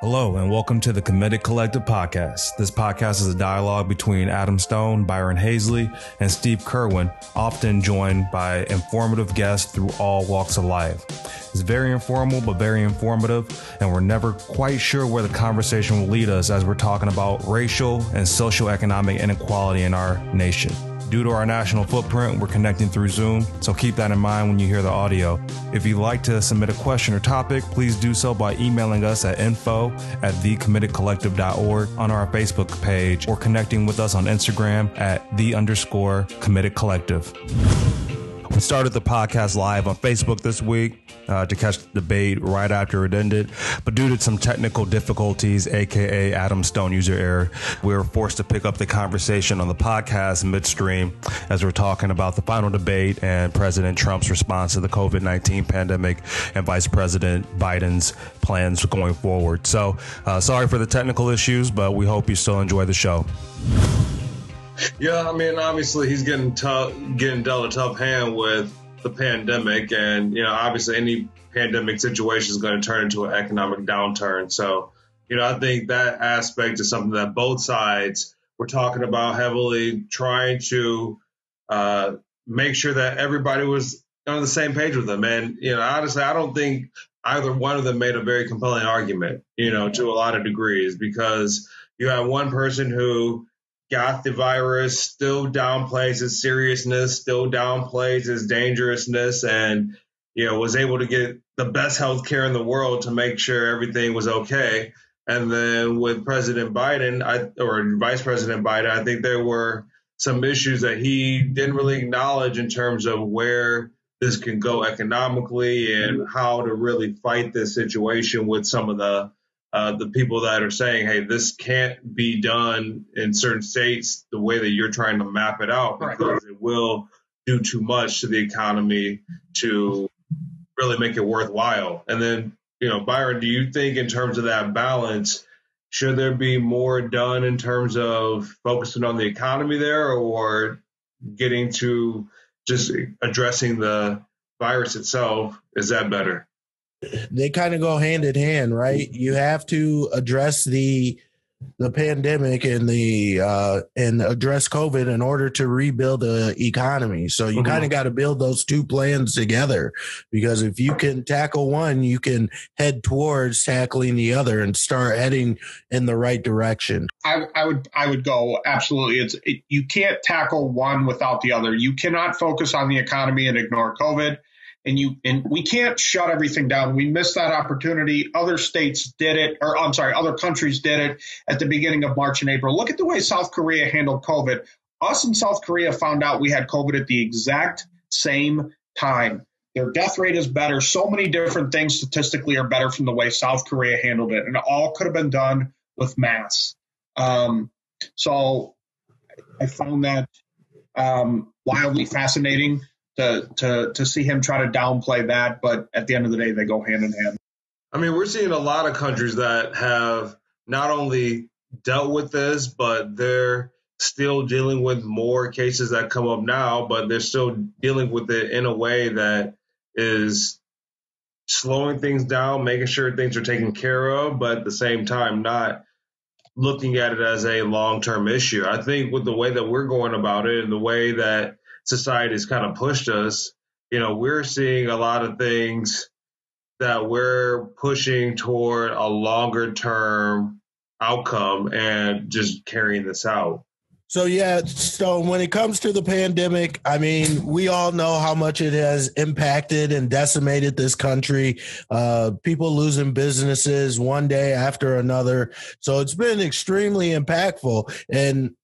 Hello, and welcome to the Committed Collective podcast. This podcast is a dialogue between Adam Stone, Byron Hazley, and Steve Kerwin, often joined by informative guests through all walks of life. It's very informal, but very informative, and we're never quite sure where the conversation will lead us as we're talking about racial and socioeconomic inequality in our nation. Due to our national footprint, we're connecting through Zoom, so keep that in mind when you hear the audio. If you'd like to submit a question or topic, please do so by emailing us at info at thecommittedcollective.org on our Facebook page or connecting with us on Instagram at the underscore committed collective. We started the podcast live on Facebook this week uh, to catch the debate right after it ended, but due to some technical difficulties, aka Adam Stone user error, we were forced to pick up the conversation on the podcast midstream as we're talking about the final debate and President Trump's response to the COVID 19 pandemic and Vice President Biden's plans going forward. So, uh, sorry for the technical issues, but we hope you still enjoy the show. Yeah, I mean, obviously he's getting tough, getting dealt a tough hand with the pandemic, and you know, obviously any pandemic situation is going to turn into an economic downturn. So, you know, I think that aspect is something that both sides were talking about heavily, trying to uh, make sure that everybody was on the same page with them. And you know, honestly, I don't think either one of them made a very compelling argument, you know, to a lot of degrees, because you have one person who got the virus, still downplays its seriousness, still downplays its dangerousness, and you know was able to get the best health care in the world to make sure everything was okay. And then with President Biden, I, or Vice President Biden, I think there were some issues that he didn't really acknowledge in terms of where this can go economically and how to really fight this situation with some of the uh, the people that are saying, hey, this can't be done in certain states the way that you're trying to map it out because right. it will do too much to the economy to really make it worthwhile. And then, you know, Byron, do you think in terms of that balance, should there be more done in terms of focusing on the economy there or getting to just addressing the virus itself? Is that better? They kind of go hand in hand, right? You have to address the the pandemic and the uh and address covid in order to rebuild the economy. So you mm-hmm. kind of got to build those two plans together because if you can tackle one you can head towards tackling the other and start heading in the right direction. I, I would i would go absolutely. It's it, you can't tackle one without the other. You cannot focus on the economy and ignore covid and you and we can't shut everything down. We missed that opportunity. Other states did it, or I'm sorry, other countries did it at the beginning of March and April. Look at the way South Korea handled COVID. Us in South Korea found out we had COVID at the exact same time. Their death rate is better. So many different things statistically are better from the way South Korea handled it, and it all could have been done with masks. Um, so I found that um, wildly fascinating to to to see him try to downplay that. But at the end of the day, they go hand in hand. I mean, we're seeing a lot of countries that have not only dealt with this, but they're still dealing with more cases that come up now, but they're still dealing with it in a way that is slowing things down, making sure things are taken care of, but at the same time, not looking at it as a long term issue. I think with the way that we're going about it and the way that society has kind of pushed us, you know, we're seeing a lot of things that we're pushing toward a longer term outcome and just carrying this out. So yeah, so when it comes to the pandemic, I mean, we all know how much it has impacted and decimated this country. Uh, people losing businesses one day after another. So it's been extremely impactful. And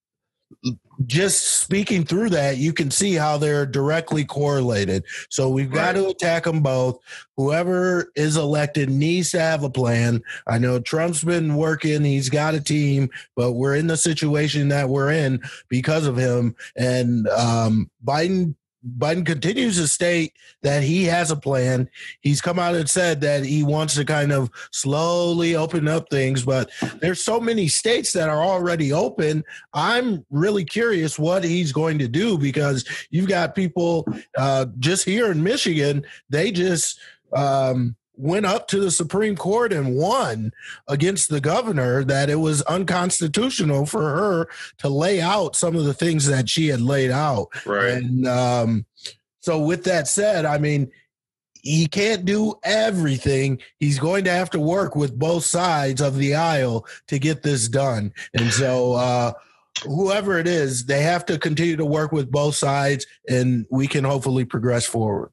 just speaking through that, you can see how they're directly correlated. So we've got to attack them both. Whoever is elected needs to have a plan. I know Trump's been working, he's got a team, but we're in the situation that we're in because of him. And um, Biden Biden continues to state that he has a plan. He's come out and said that he wants to kind of slowly open up things, but there's so many states that are already open. I'm really curious what he's going to do because you've got people uh, just here in Michigan. They just um, went up to the Supreme Court and won against the governor that it was unconstitutional for her to lay out some of the things that she had laid out. Right. And um, so, with that said, I mean, he can't do everything. He's going to have to work with both sides of the aisle to get this done. And so, uh, whoever it is, they have to continue to work with both sides, and we can hopefully progress forward.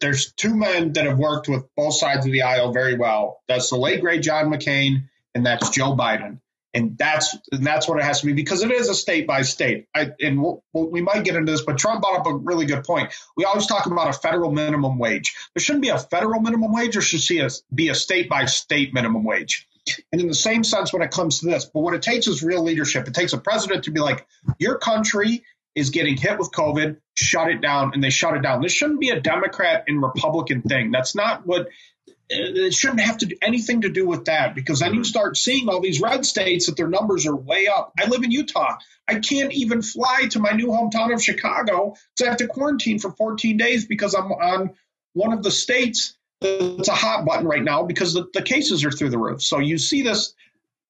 There's two men that have worked with both sides of the aisle very well. That's the late great John McCain, and that's Joe Biden. And that's and that's what it has to be because it is a state by state. I, and we'll, we might get into this, but Trump brought up a really good point. We always talk about a federal minimum wage. There shouldn't be a federal minimum wage. There should be a state by state minimum wage. And in the same sense, when it comes to this, but what it takes is real leadership. It takes a president to be like, your country is getting hit with COVID, shut it down, and they shut it down. This shouldn't be a Democrat and Republican thing. That's not what it shouldn't have to do anything to do with that because then you start seeing all these red states that their numbers are way up. I live in Utah. I can't even fly to my new hometown of Chicago because I have to quarantine for 14 days because I'm on one of the states that's a hot button right now because the, the cases are through the roof. So you see this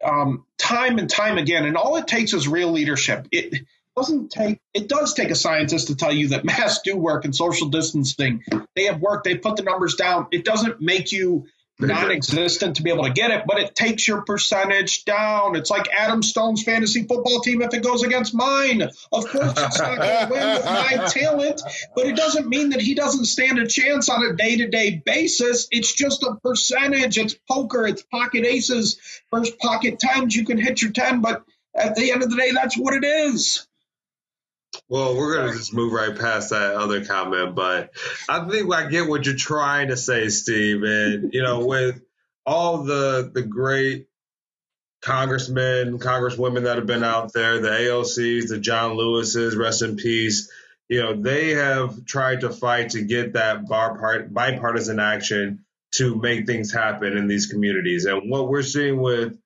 um, time and time again, and all it takes is real leadership. It doesn't take it does take a scientist to tell you that masks do work and social distancing. They have worked they put the numbers down. It doesn't make you non-existent to be able to get it but it takes your percentage down. It's like adam stone's fantasy football team if it goes against mine. Of course it's not going to win with my talent but it doesn't mean that he doesn't stand a chance on a day-to-day basis. It's just a percentage. It's poker it's pocket aces. First pocket tens you can hit your 10 but at the end of the day that's what it is well, we're gonna just move right past that other comment, but I think I get what you're trying to say, Steve. And you know, with all the the great congressmen, congresswomen that have been out there, the AOCs, the John Lewis's, rest in peace. You know, they have tried to fight to get that bar bipartisan action to make things happen in these communities. And what we're seeing with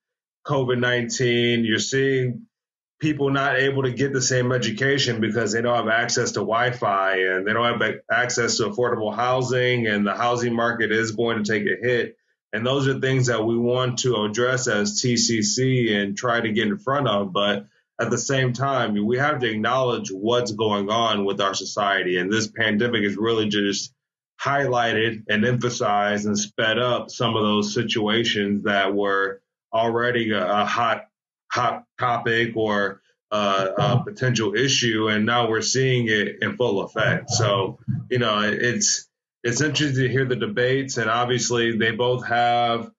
COVID 19, you're seeing people not able to get the same education because they don't have access to Wi-Fi and they don't have access to affordable housing and the housing market is going to take a hit. And those are things that we want to address as TCC and try to get in front of. But at the same time, we have to acknowledge what's going on with our society. And this pandemic has really just highlighted and emphasized and sped up some of those situations that were already a, a hot hot topic or uh, a potential issue, and now we're seeing it in full effect. So, you know, it's it's interesting to hear the debates, and obviously they both have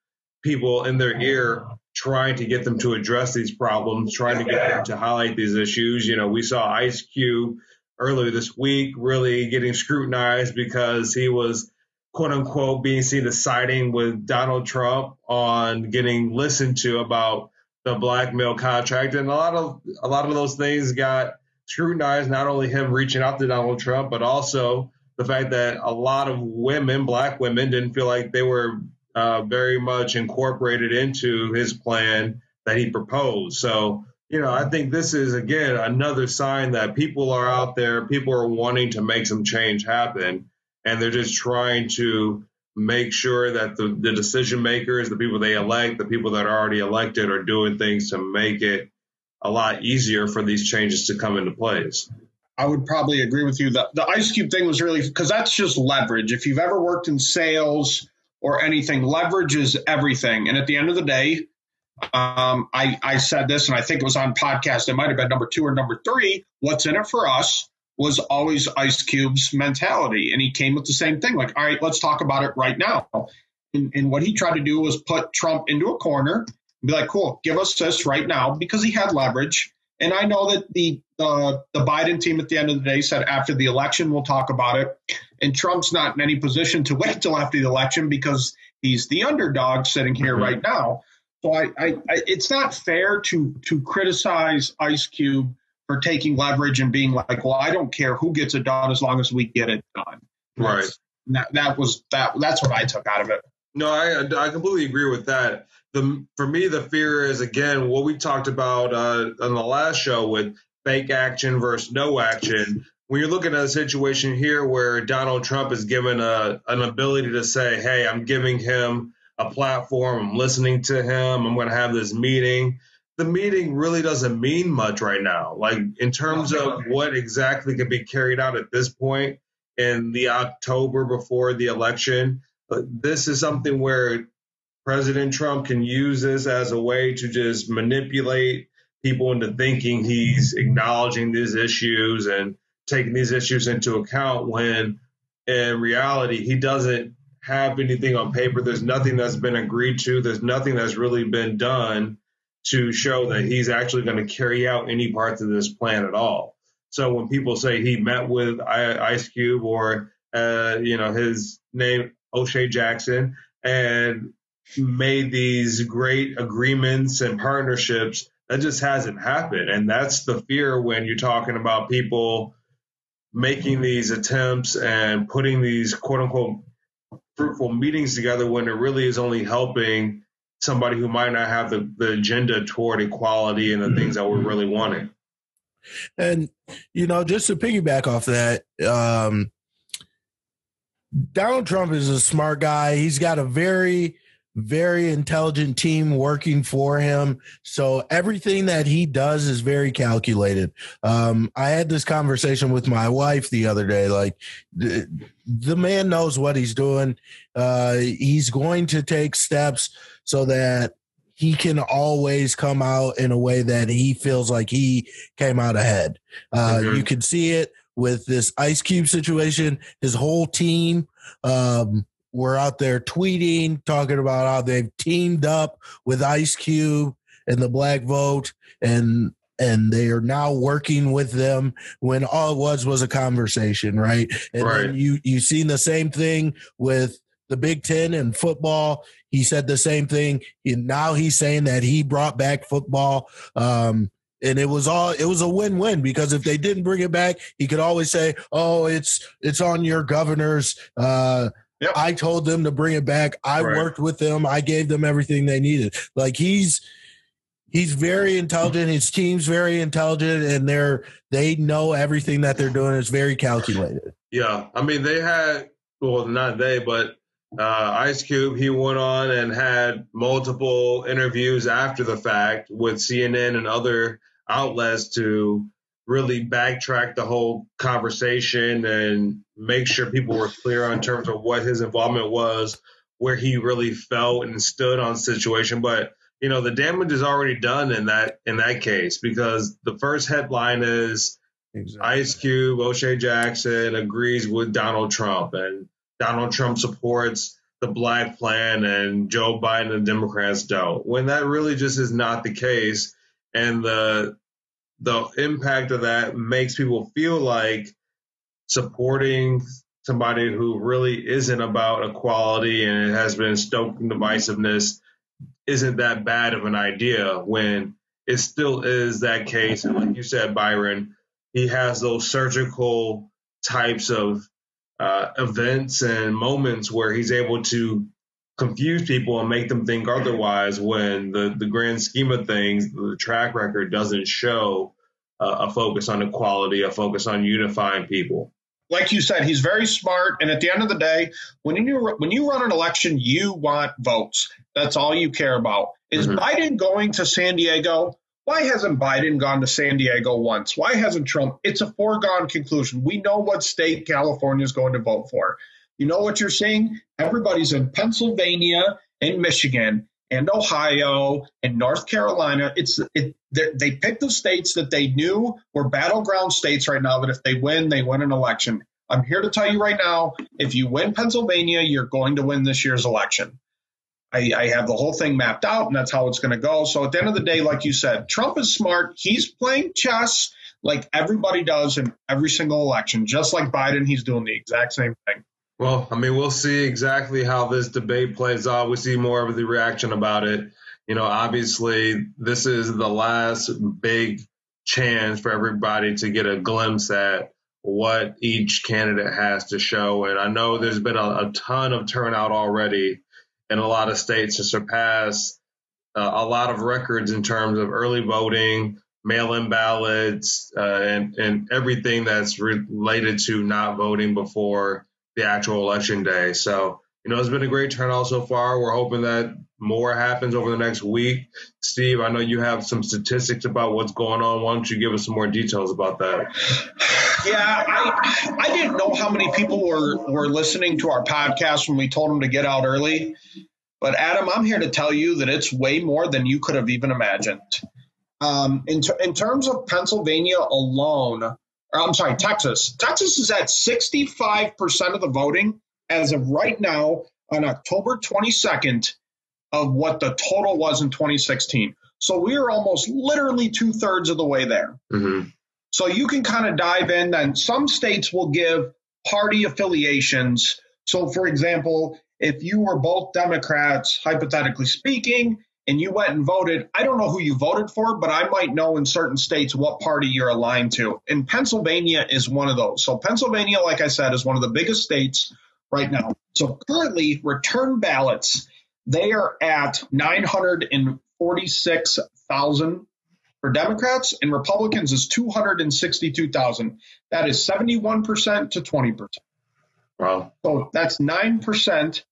people in their ear trying to get them to address these problems, trying to get them to highlight these issues. You know, we saw Ice Cube earlier this week really getting scrutinized because he was quote unquote being seen as siding with Donald Trump on getting listened to about the blackmail contract, and a lot of a lot of those things got scrutinized. Not only him reaching out to Donald Trump, but also the fact that a lot of women, black women, didn't feel like they were uh, very much incorporated into his plan that he proposed. So, you know, I think this is again another sign that people are out there, people are wanting to make some change happen, and they're just trying to make sure that the, the decision makers, the people they elect, the people that are already elected are doing things to make it a lot easier for these changes to come into place. I would probably agree with you. The, the Ice Cube thing was really because that's just leverage. If you've ever worked in sales or anything, leverage is everything. And at the end of the day, um, I, I said this, and I think it was on podcast. It might have been number two or number three. What's in it for us? Was always Ice Cube's mentality. And he came with the same thing like, all right, let's talk about it right now. And, and what he tried to do was put Trump into a corner and be like, cool, give us this right now because he had leverage. And I know that the uh, the Biden team at the end of the day said after the election we'll talk about it. And Trump's not in any position to wait till after the election because he's the underdog sitting here mm-hmm. right now. So I, I, I, it's not fair to to criticize Ice Cube for taking leverage and being like, well, I don't care who gets it done as long as we get it done. Right. That, that was that. That's what I took out of it. No, I I completely agree with that. The for me the fear is again what we talked about uh, on the last show with fake action versus no action. when you're looking at a situation here where Donald Trump is given a, an ability to say, hey, I'm giving him a platform, I'm listening to him, I'm going to have this meeting. The meeting really doesn't mean much right now. Like, in terms of what exactly can be carried out at this point in the October before the election, uh, this is something where President Trump can use this as a way to just manipulate people into thinking he's acknowledging these issues and taking these issues into account when in reality he doesn't have anything on paper. There's nothing that's been agreed to. There's nothing that's really been done to show that he's actually going to carry out any parts of this plan at all. So when people say he met with Ice Cube or uh, you know his name O'Shea Jackson and made these great agreements and partnerships, that just hasn't happened. And that's the fear when you're talking about people making these attempts and putting these quote unquote fruitful meetings together when it really is only helping somebody who might not have the, the agenda toward equality and the things that we're really wanting. And, you know, just to piggyback off that, um, Donald Trump is a smart guy. He's got a very very intelligent team working for him. So everything that he does is very calculated. Um, I had this conversation with my wife the other day. Like the, the man knows what he's doing. Uh, he's going to take steps so that he can always come out in a way that he feels like he came out ahead. Uh, mm-hmm. You can see it with this Ice Cube situation. His whole team. Um, were out there tweeting, talking about how they've teamed up with Ice Cube and the Black Vote, and and they are now working with them when all it was was a conversation, right? And right. then you you seen the same thing with the Big Ten and football. He said the same thing. And now he's saying that he brought back football. Um, and it was all it was a win-win because if they didn't bring it back he could always say oh it's it's on your governors uh Yep. I told them to bring it back. I right. worked with them. I gave them everything they needed. Like he's he's very intelligent. His team's very intelligent, and they're they know everything that they're doing. It's very calculated. Yeah, I mean they had well not they, but uh, Ice Cube. He went on and had multiple interviews after the fact with CNN and other outlets to really backtrack the whole conversation and make sure people were clear on terms of what his involvement was, where he really felt and stood on situation. But you know, the damage is already done in that in that case because the first headline is exactly. Ice Cube, O'Shea Jackson agrees with Donald Trump, and Donald Trump supports the Black Plan, and Joe Biden and Democrats don't. When that really just is not the case, and the the impact of that makes people feel like supporting somebody who really isn't about equality and it has been stoking divisiveness isn't that bad of an idea when it still is that case. And like you said, Byron, he has those surgical types of uh, events and moments where he's able to confuse people and make them think otherwise when the, the grand scheme of things, the track record doesn't show uh, a focus on equality, a focus on unifying people. Like you said, he's very smart. And at the end of the day, when you when you run an election, you want votes. That's all you care about. Is mm-hmm. Biden going to San Diego? Why hasn't Biden gone to San Diego once? Why hasn't Trump? It's a foregone conclusion. We know what state California is going to vote for. You know what you're saying? Everybody's in Pennsylvania and Michigan and Ohio and North Carolina. It's it, they picked the states that they knew were battleground states right now. That if they win, they win an election. I'm here to tell you right now: if you win Pennsylvania, you're going to win this year's election. I, I have the whole thing mapped out, and that's how it's going to go. So at the end of the day, like you said, Trump is smart. He's playing chess like everybody does in every single election, just like Biden. He's doing the exact same thing. Well, I mean, we'll see exactly how this debate plays out. We see more of the reaction about it. You know, obviously, this is the last big chance for everybody to get a glimpse at what each candidate has to show. And I know there's been a, a ton of turnout already in a lot of states to surpass uh, a lot of records in terms of early voting, mail-in ballots, uh, and and everything that's related to not voting before the actual election day. So you know, it's been a great turnout so far. We're hoping that more happens over the next week. Steve, I know you have some statistics about what's going on. Why don't you give us some more details about that? Yeah, I I didn't know how many people were were listening to our podcast when we told them to get out early. But Adam, I'm here to tell you that it's way more than you could have even imagined. Um, in, ter- in terms of Pennsylvania alone, or I'm sorry, Texas. Texas is at 65% of the voting as of right now on October 22nd of what the total was in 2016. So we are almost literally two thirds of the way there. Mm-hmm. So you can kind of dive in, and some states will give party affiliations. So, for example, if you were both Democrats, hypothetically speaking, and you went and voted, I don't know who you voted for, but I might know in certain states what party you're aligned to. And Pennsylvania is one of those. So, Pennsylvania, like I said, is one of the biggest states right now. So, currently, return ballots, they are at 946,000 for Democrats, and Republicans is 262,000. That is 71% to 20%. Wow. So that's 9%.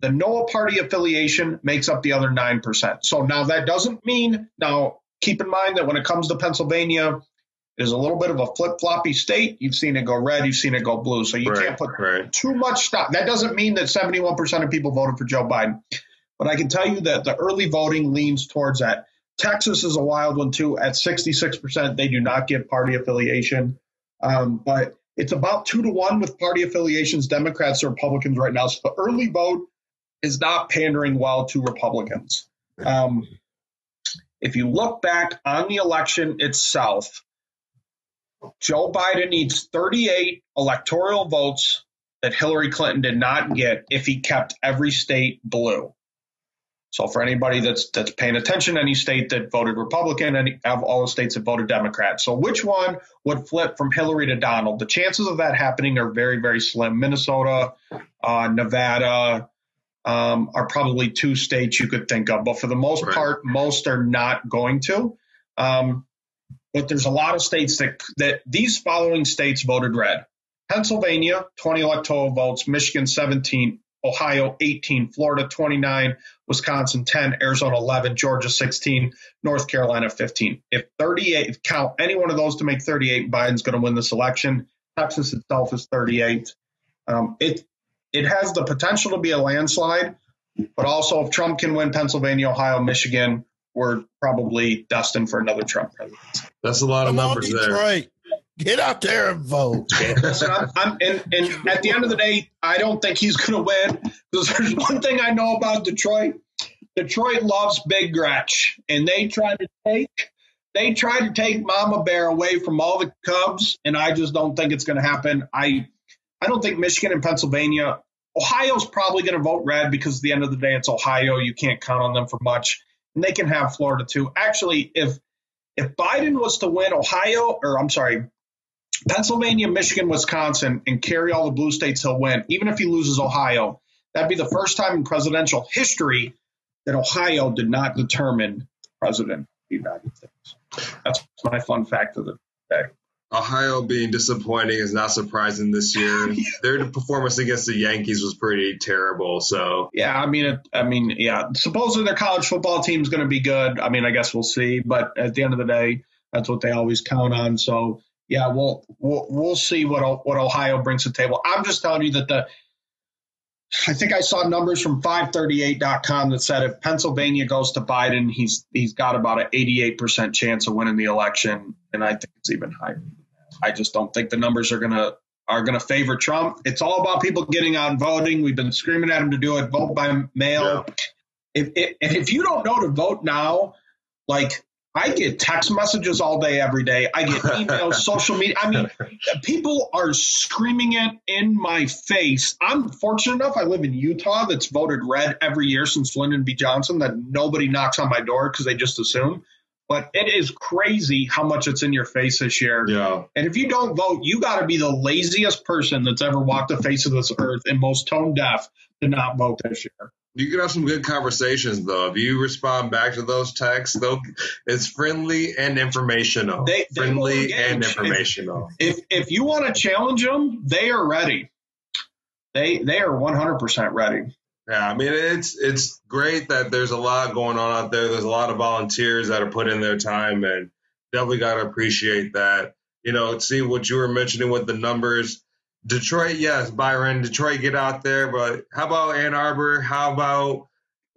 The NOA party affiliation makes up the other 9%. So now that doesn't mean, now keep in mind that when it comes to Pennsylvania, it is a little bit of a flip floppy state. You've seen it go red, you've seen it go blue. So you Right, can't put right. too much stock. That doesn't mean that 71% of people voted for Joe Biden. But I can tell you that the early voting leans towards that. Texas is a wild one too. At 66%, they do not give party affiliation. Um, but it's about two to one with party affiliations, Democrats or Republicans right now. So the early vote is not pandering well to Republicans. Um, if you look back on the election itself, Joe Biden needs 38 electoral votes that Hillary Clinton did not get if he kept every state blue. So for anybody that's that's paying attention, any state that voted Republican, and of all the states that voted Democrat. So which one would flip from Hillary to Donald? The chances of that happening are very very slim. Minnesota, uh, Nevada um, are probably two states you could think of, but for the most Right. part, most are not going to. Um, but there's a lot of states that that these following states voted red: Pennsylvania, 20 electoral votes; Michigan, 17; Ohio, 18; Florida, 29; Wisconsin, 10; Arizona, 11; Georgia, 16; North Carolina, 15. If 38, if count any one of those to make 38, Biden's going to win this election. Texas itself is 38. Um, it it has the potential to be a landslide, but also if Trump can win Pennsylvania, Ohio, Michigan, we're probably destined for another Trump presidency. That's a lot of Come on, numbers there. Detroit. Get out there and vote. Listen, I'm, I'm and, and at the end of the day, I don't think he's going to win because there's one thing I know about Detroit. Detroit loves Big Gretch, and they try to take they try to take Mama Bear away from all the Cubs, and I just don't think it's going to happen. I I don't think Michigan and Pennsylvania, Ohio's probably going to vote red because at the end of the day, it's Ohio. You can't count on them for much, and they can have Florida too. Actually, if if Biden was to win Ohio, or I'm sorry, Pennsylvania, Michigan, Wisconsin, and carry all the blue states he'll win, even if he loses Ohio. That'd be the first time in presidential history that Ohio did not determine the president of the United States. That's my fun fact of the day. Ohio being disappointing is not surprising this year. Their performance against the Yankees was pretty terrible. So Yeah, I mean, it, I mean, yeah. Supposedly their college football team is going to be good. I mean, I guess we'll see. But at the end of the day, that's what they always count on. So yeah, we'll we'll, we'll see what what Ohio brings to the table. I'm just telling you that the. I think I saw numbers from 538.com that said if Pennsylvania goes to Biden, he's he's got about an 88% chance of winning the election, and I think it's even higher. I just don't think the numbers are gonna are gonna favor Trump. It's all about people getting out and voting. We've been screaming at him to do it. Vote by mail. If, if if you don't know to vote now, like I get text messages all day, every day. I get emails, social media. I mean, people are screaming it in my face. I'm fortunate enough. I live in Utah that's voted red every year since Lyndon B. Johnson that nobody knocks on my door because they just assume. But it is crazy how much it's in your face this year. yeah, And if you don't vote, you got to be the laziest person that's ever walked the face of this earth and most tone deaf to not vote this year. You can have some good conversations though. If you respond back to those texts, though, it's friendly and informational. They, they friendly and informational. If if you want to challenge them, they are ready. They they are 100% ready. Yeah, I mean it's it's great that there's a lot going on out there. There's a lot of volunteers that are put in their time, and definitely got to appreciate that. You know, see what you were mentioning with the numbers. Detroit, yes, Byron, Detroit, get out there, but how about Ann Arbor? How about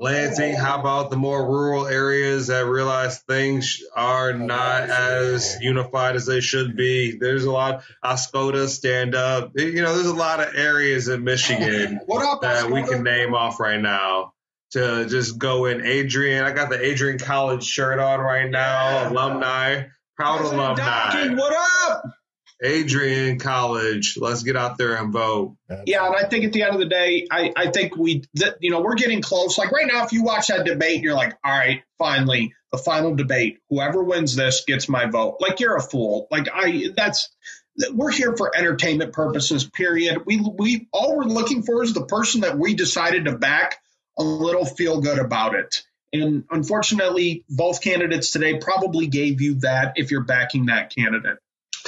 Lansing? How about the more rural areas that realize things are not as unified as they should be? There's a lot. Oscoda, stand up. You know, there's a lot of areas in Michigan that we can name off right now to just go in. Adrian, I got the Adrian College shirt on right now. Alumni, proud President alumni. what up? Adrian College. Let's get out there and vote. Yeah, and I think at the end of the day, I, I think we, that, you know, we're getting close. Like right now, if you watch that debate, you're like, all right, finally, the final debate. Whoever wins this gets my vote. Like you're a fool. Like I, that's we're here for entertainment purposes. Period. We we all we're looking for is the person that we decided to back. A little feel good about it. And unfortunately, both candidates today probably gave you that if you're backing that candidate.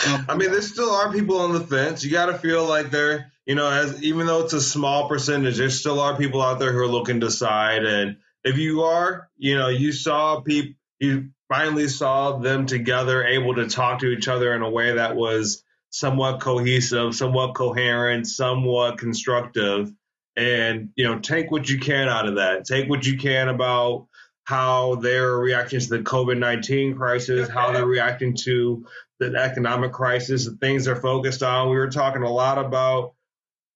Um, I mean, there still are people on the fence. You got to feel like they're, you know, as even though it's a small percentage, there still are people out there who are looking to side. And if you are, you know, you saw people, you finally saw them together, able to talk to each other in a way that was somewhat cohesive, somewhat coherent, somewhat constructive. And, you know, take what you can out of that. Take what you can about how they're reacting to the COVID 19 crisis, how they're reacting to the economic crisis, the things they're focused on. We were talking a lot about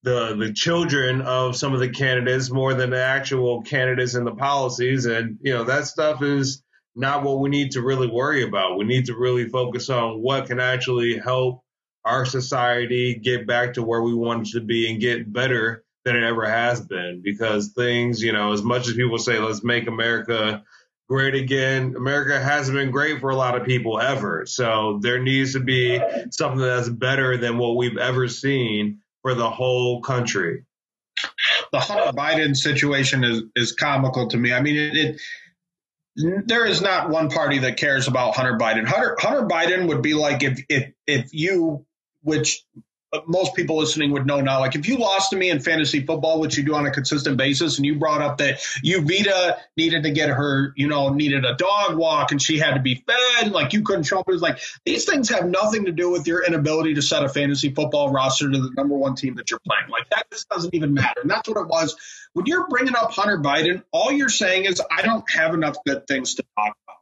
the the children of some of the candidates more than the actual candidates and the policies, and you know that stuff is not what we need to really worry about. We need to really focus on what can actually help our society get back to where we want it to be and get better than it ever has been. Because things, you know, as much as people say, let's make America great again. America hasn't been great for a lot of people ever. So there needs to be something that's better than what we've ever seen for the whole country. The Hunter Biden situation is, is comical to me. I mean, it, it there is not one party that cares about Hunter Biden. Hunter, Hunter Biden would be like if if if you, which most people listening would know now. Like if you lost to me in fantasy football, which you do on a consistent basis, and you brought up that Uvita needed to get her, you know, needed a dog walk and she had to be fed, like you couldn't show. It like these things have nothing to do with your inability to set a fantasy football roster to the number one team that you're playing. Like that, this doesn't even matter. And that's what it was. When you're bringing up Hunter Biden, all you're saying is I don't have enough good things to talk about.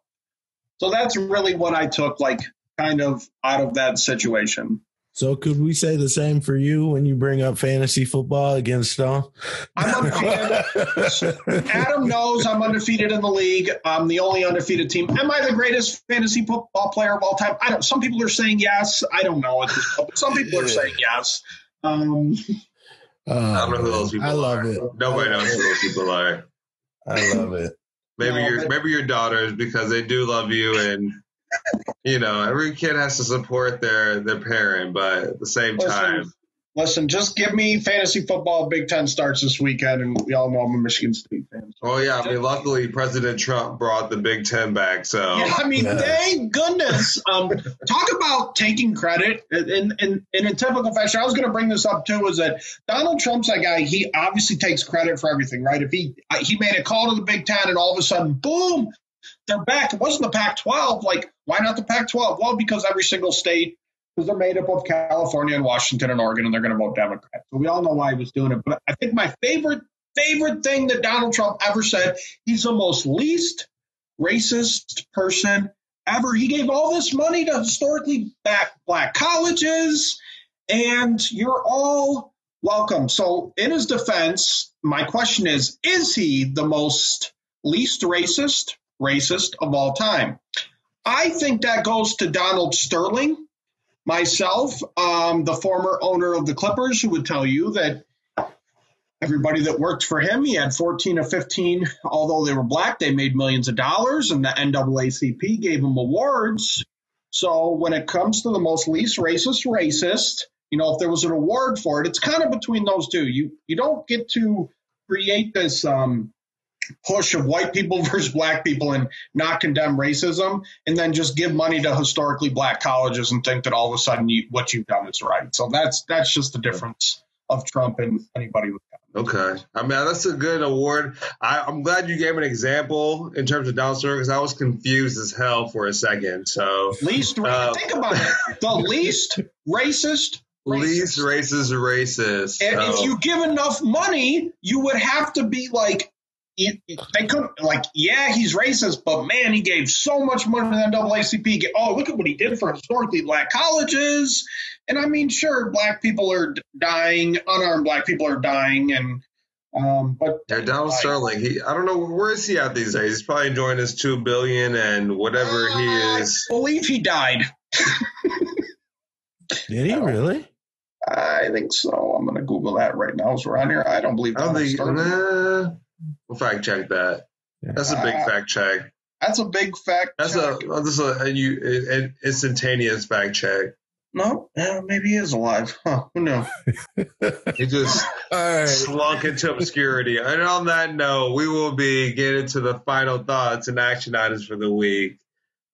So that's really what I took, like kind of out of that situation. So could we say the same for you when you bring up fantasy football against Stone? I'm undefeated. Adam knows I'm undefeated in the league. I'm the only undefeated team. Am I the greatest fantasy football player of all time? I don't. Some people are saying yes. I don't know. Some people are saying yes. Um, uh, I don't know who those people I love are. it. Nobody knows who those people are. I love it. Maybe no, your maybe your daughters because they do love you and you know, every kid has to support their their parent, but at the same listen, time. Listen, just give me fantasy football. Big Ten starts this weekend, and we all know I'm a Michigan State fan. So. Oh yeah, I mean, luckily President Trump brought the Big Ten back. So yeah, I mean, yeah. thank goodness. Um, talk about taking credit in, in in a typical fashion. I was going to bring this up too. Is that Donald Trump's that guy? He obviously takes credit for everything, right? If he he made a call to the Big Ten, and all of a sudden, boom, they're back. It wasn't the Pac 12. Like, why not the Pac 12? Well, because every single state, because they're made up of California and Washington and Oregon, and they're going to vote Democrat. So we all know why he was doing it. But I think my favorite, favorite thing that Donald Trump ever said, he's the most least racist person ever. He gave all this money to historically black, black colleges, and you're all welcome. So, in his defense, my question is Is he the most least racist, racist of all time. I think that goes to Donald Sterling, myself, um, the former owner of the Clippers, who would tell you that everybody that worked for him, he had 14 or 15, although they were black, they made millions of dollars, and the NAACP gave them awards. So when it comes to the most least racist racist, you know, if there was an award for it, it's kind of between those two. You you don't get to create this um, push of white people versus black people and not condemn racism and then just give money to historically black colleges and think that all of a sudden you, what you've done is right. So that's that's just the difference of Trump and anybody with Okay. I mean, that's a good award. I, am glad you gave an example in terms of Donald Sterling because I was confused as hell for a second. So, least, uh, think about it. The least racist least racist racist. And so. if you give enough money, you would have to be like they could like, yeah, he's racist, but man, he gave so much money to the NAACP. Oh, look at what he did for historically black colleges. And I mean, sure, black people are dying, unarmed black people are dying, and um, but yeah, Donald like, Sterling, he I don't know where is he at these days. He's probably enjoying his two billion and whatever uh, he is. I believe he died. Did he really? I think so. I'm going to Google that right now as we're on here. I don't believe. I don't think. Nah, we'll fact check that. That's a big uh, fact check. That's a big fact. That's check. a that's a, a, you an instantaneous fact check. No, yeah, maybe he is alive. Huh? Who knows? he just right. slunk into obscurity. And on that note, we will be getting to the final thoughts and action items for the week.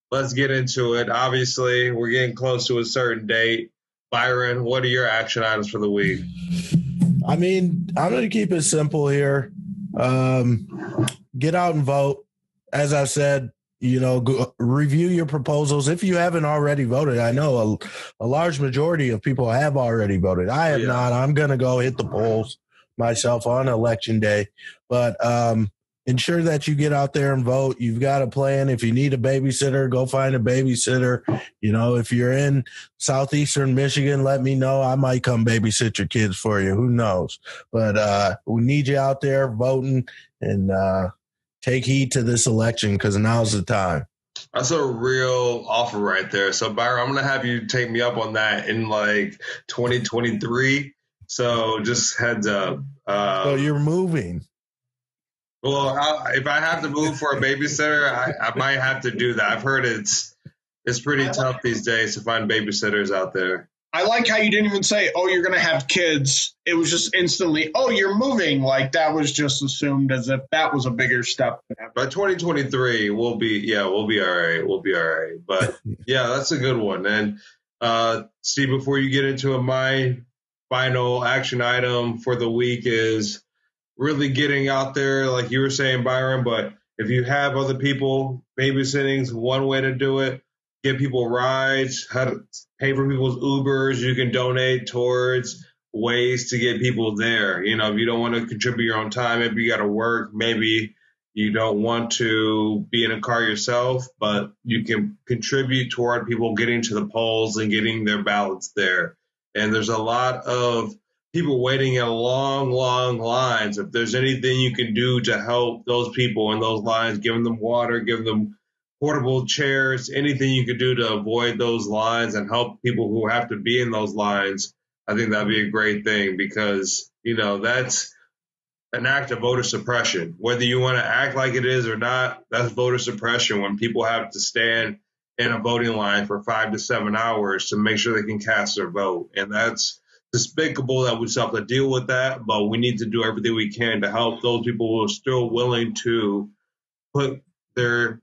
Let's get into it. Obviously, we're getting close to a certain date. Byron, what are your action items for the week? I mean, I'm going to keep it simple here. Um, get out and vote. As I said, you know, go, review your proposals if you haven't already voted. I know a, a large majority of people have already voted. I have yeah. not. I'm going to go hit the polls myself on election day, but um, ensure that you get out there and vote. You've got a plan. If you need a babysitter, go find a babysitter. You know, if you're in southeastern Michigan, let me know. I might come babysit your kids for you. Who knows? But uh, we need you out there voting and uh, take heed to this election because now's the time. That's a real offer right there. So Byron, I'm gonna have you take me up on that in like 2023. So just heads up. Uh, so you're moving. Well, I, if I have to move for a babysitter, I, I might have to do that. I've heard it's it's pretty tough these days to find babysitters out there. I like how you didn't even say, "Oh, you're going to have kids." It was just instantly, "Oh, you're moving." Like that was just assumed as if that was a bigger step. By 2023, we'll be yeah, we'll be all right. We'll be all right. But yeah, that's a good one. And uh, Steve, before you get into it, my final action item for the week is really getting out there, like you were saying, Byron. But if you have other people babysitting, one way to do it. Give people rides, pay for people's Ubers. You can donate towards ways to get people there. You know, if you don't want to contribute your own time, maybe you got to work, maybe you don't want to be in a car yourself, but you can contribute toward people getting to the polls and getting their ballots there. And there's a lot of people waiting in long, long lines. If there's anything you can do to help those people in those lines, giving them water, giving them portable chairs, anything you could do to avoid those lines and help people who have to be in those lines, I think that'd be a great thing because, you know, that's an act of voter suppression. Whether you want to act like it is or not, that's voter suppression when people have to stand in a voting line for five to seven hours to make sure they can cast their vote. And that's despicable that we still have to deal with that, but we need to do everything we can to help those people who are still willing to put their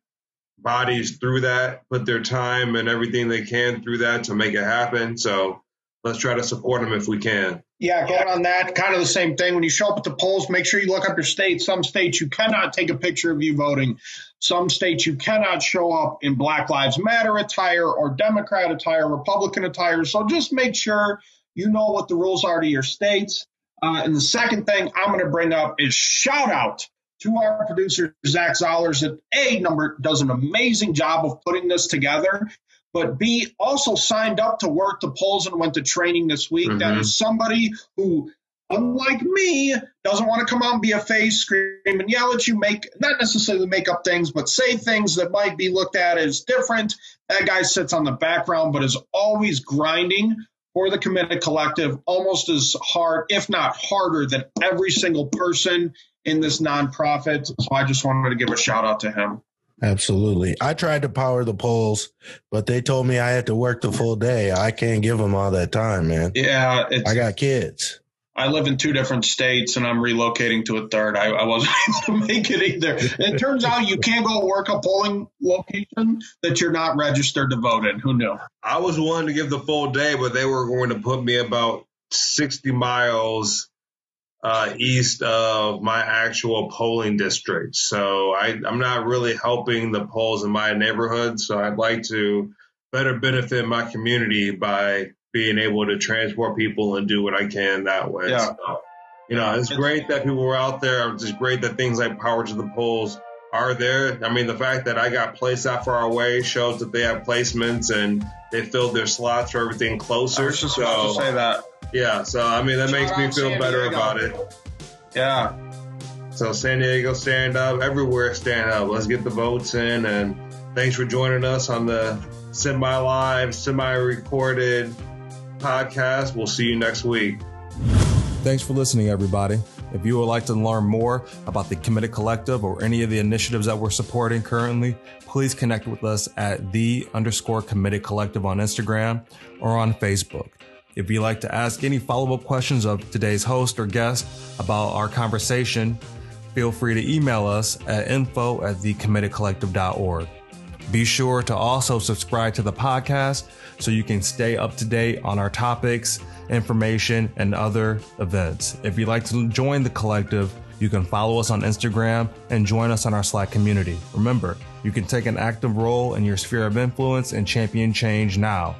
bodies through that, put their time and everything they can through that to make it happen. So let's try to support them if we can. Yeah, get on that. Kind of the same thing. When you show up at the polls, make sure you look up your state. Some states you cannot take a picture of you voting. Some states you cannot show up in Black Lives Matter attire or Democrat attire, Republican attire. So just make sure you know what the rules are to your states. Uh, and the second thing I'm going to bring up is shout out to our producer, Zach Zollers, that A, number does an amazing job of putting this together, but B, also signed up to work the polls and went to training this week. Mm-hmm. That is somebody who, unlike me, doesn't want to come out and be a face, scream and yell at you, make not necessarily make up things, but say things that might be looked at as different. That guy sits on the background, but is always grinding for the Committed Collective almost as hard, if not harder, than every single person in this nonprofit. So I just wanted to give a shout out to him. Absolutely. I tried to power the polls, but they told me I had to work the full day. I can't give them all that time, man. Yeah. I got kids. I live in two different states and I'm relocating to a third. I, I wasn't able to make it either. It turns out you can't go work a polling location that you're not registered to vote in. Who knew? I was willing to give the full day, but they were going to put me about 60 miles uh, east of my actual polling district. So I, I'm not really helping the polls in my neighborhood. So I'd like to better benefit my community by being able to transport people and do what I can that way. Yeah. So, you know, it's, it's great that people were out there. It's just great that things like Power to the Polls are there. I mean, the fact that I got placed that far away shows that they have placements and they filled their slots for everything closer. I was just so, about to say that. Yeah, so I mean that Shout makes me feel San better Diego. about it. Yeah. So San Diego, stand up. Everywhere, stand up. Let's get the votes in. And thanks for joining us on the semi-live, semi-recorded podcast. We'll see you next week. Thanks for listening, everybody. If you would like to learn more about the Committed Collective or any of the initiatives that we're supporting currently, please connect with us at the underscore committed collective on Instagram or on Facebook. If you'd like to ask any follow up questions of today's host or guest about our conversation, feel free to email us at info at thecommittedcollective.org. Be sure to also subscribe to the podcast so you can stay up to date on our topics, information, and other events. If you'd like to join the collective, you can follow us on Instagram and join us on our Slack community. Remember, you can take an active role in your sphere of influence and champion change now.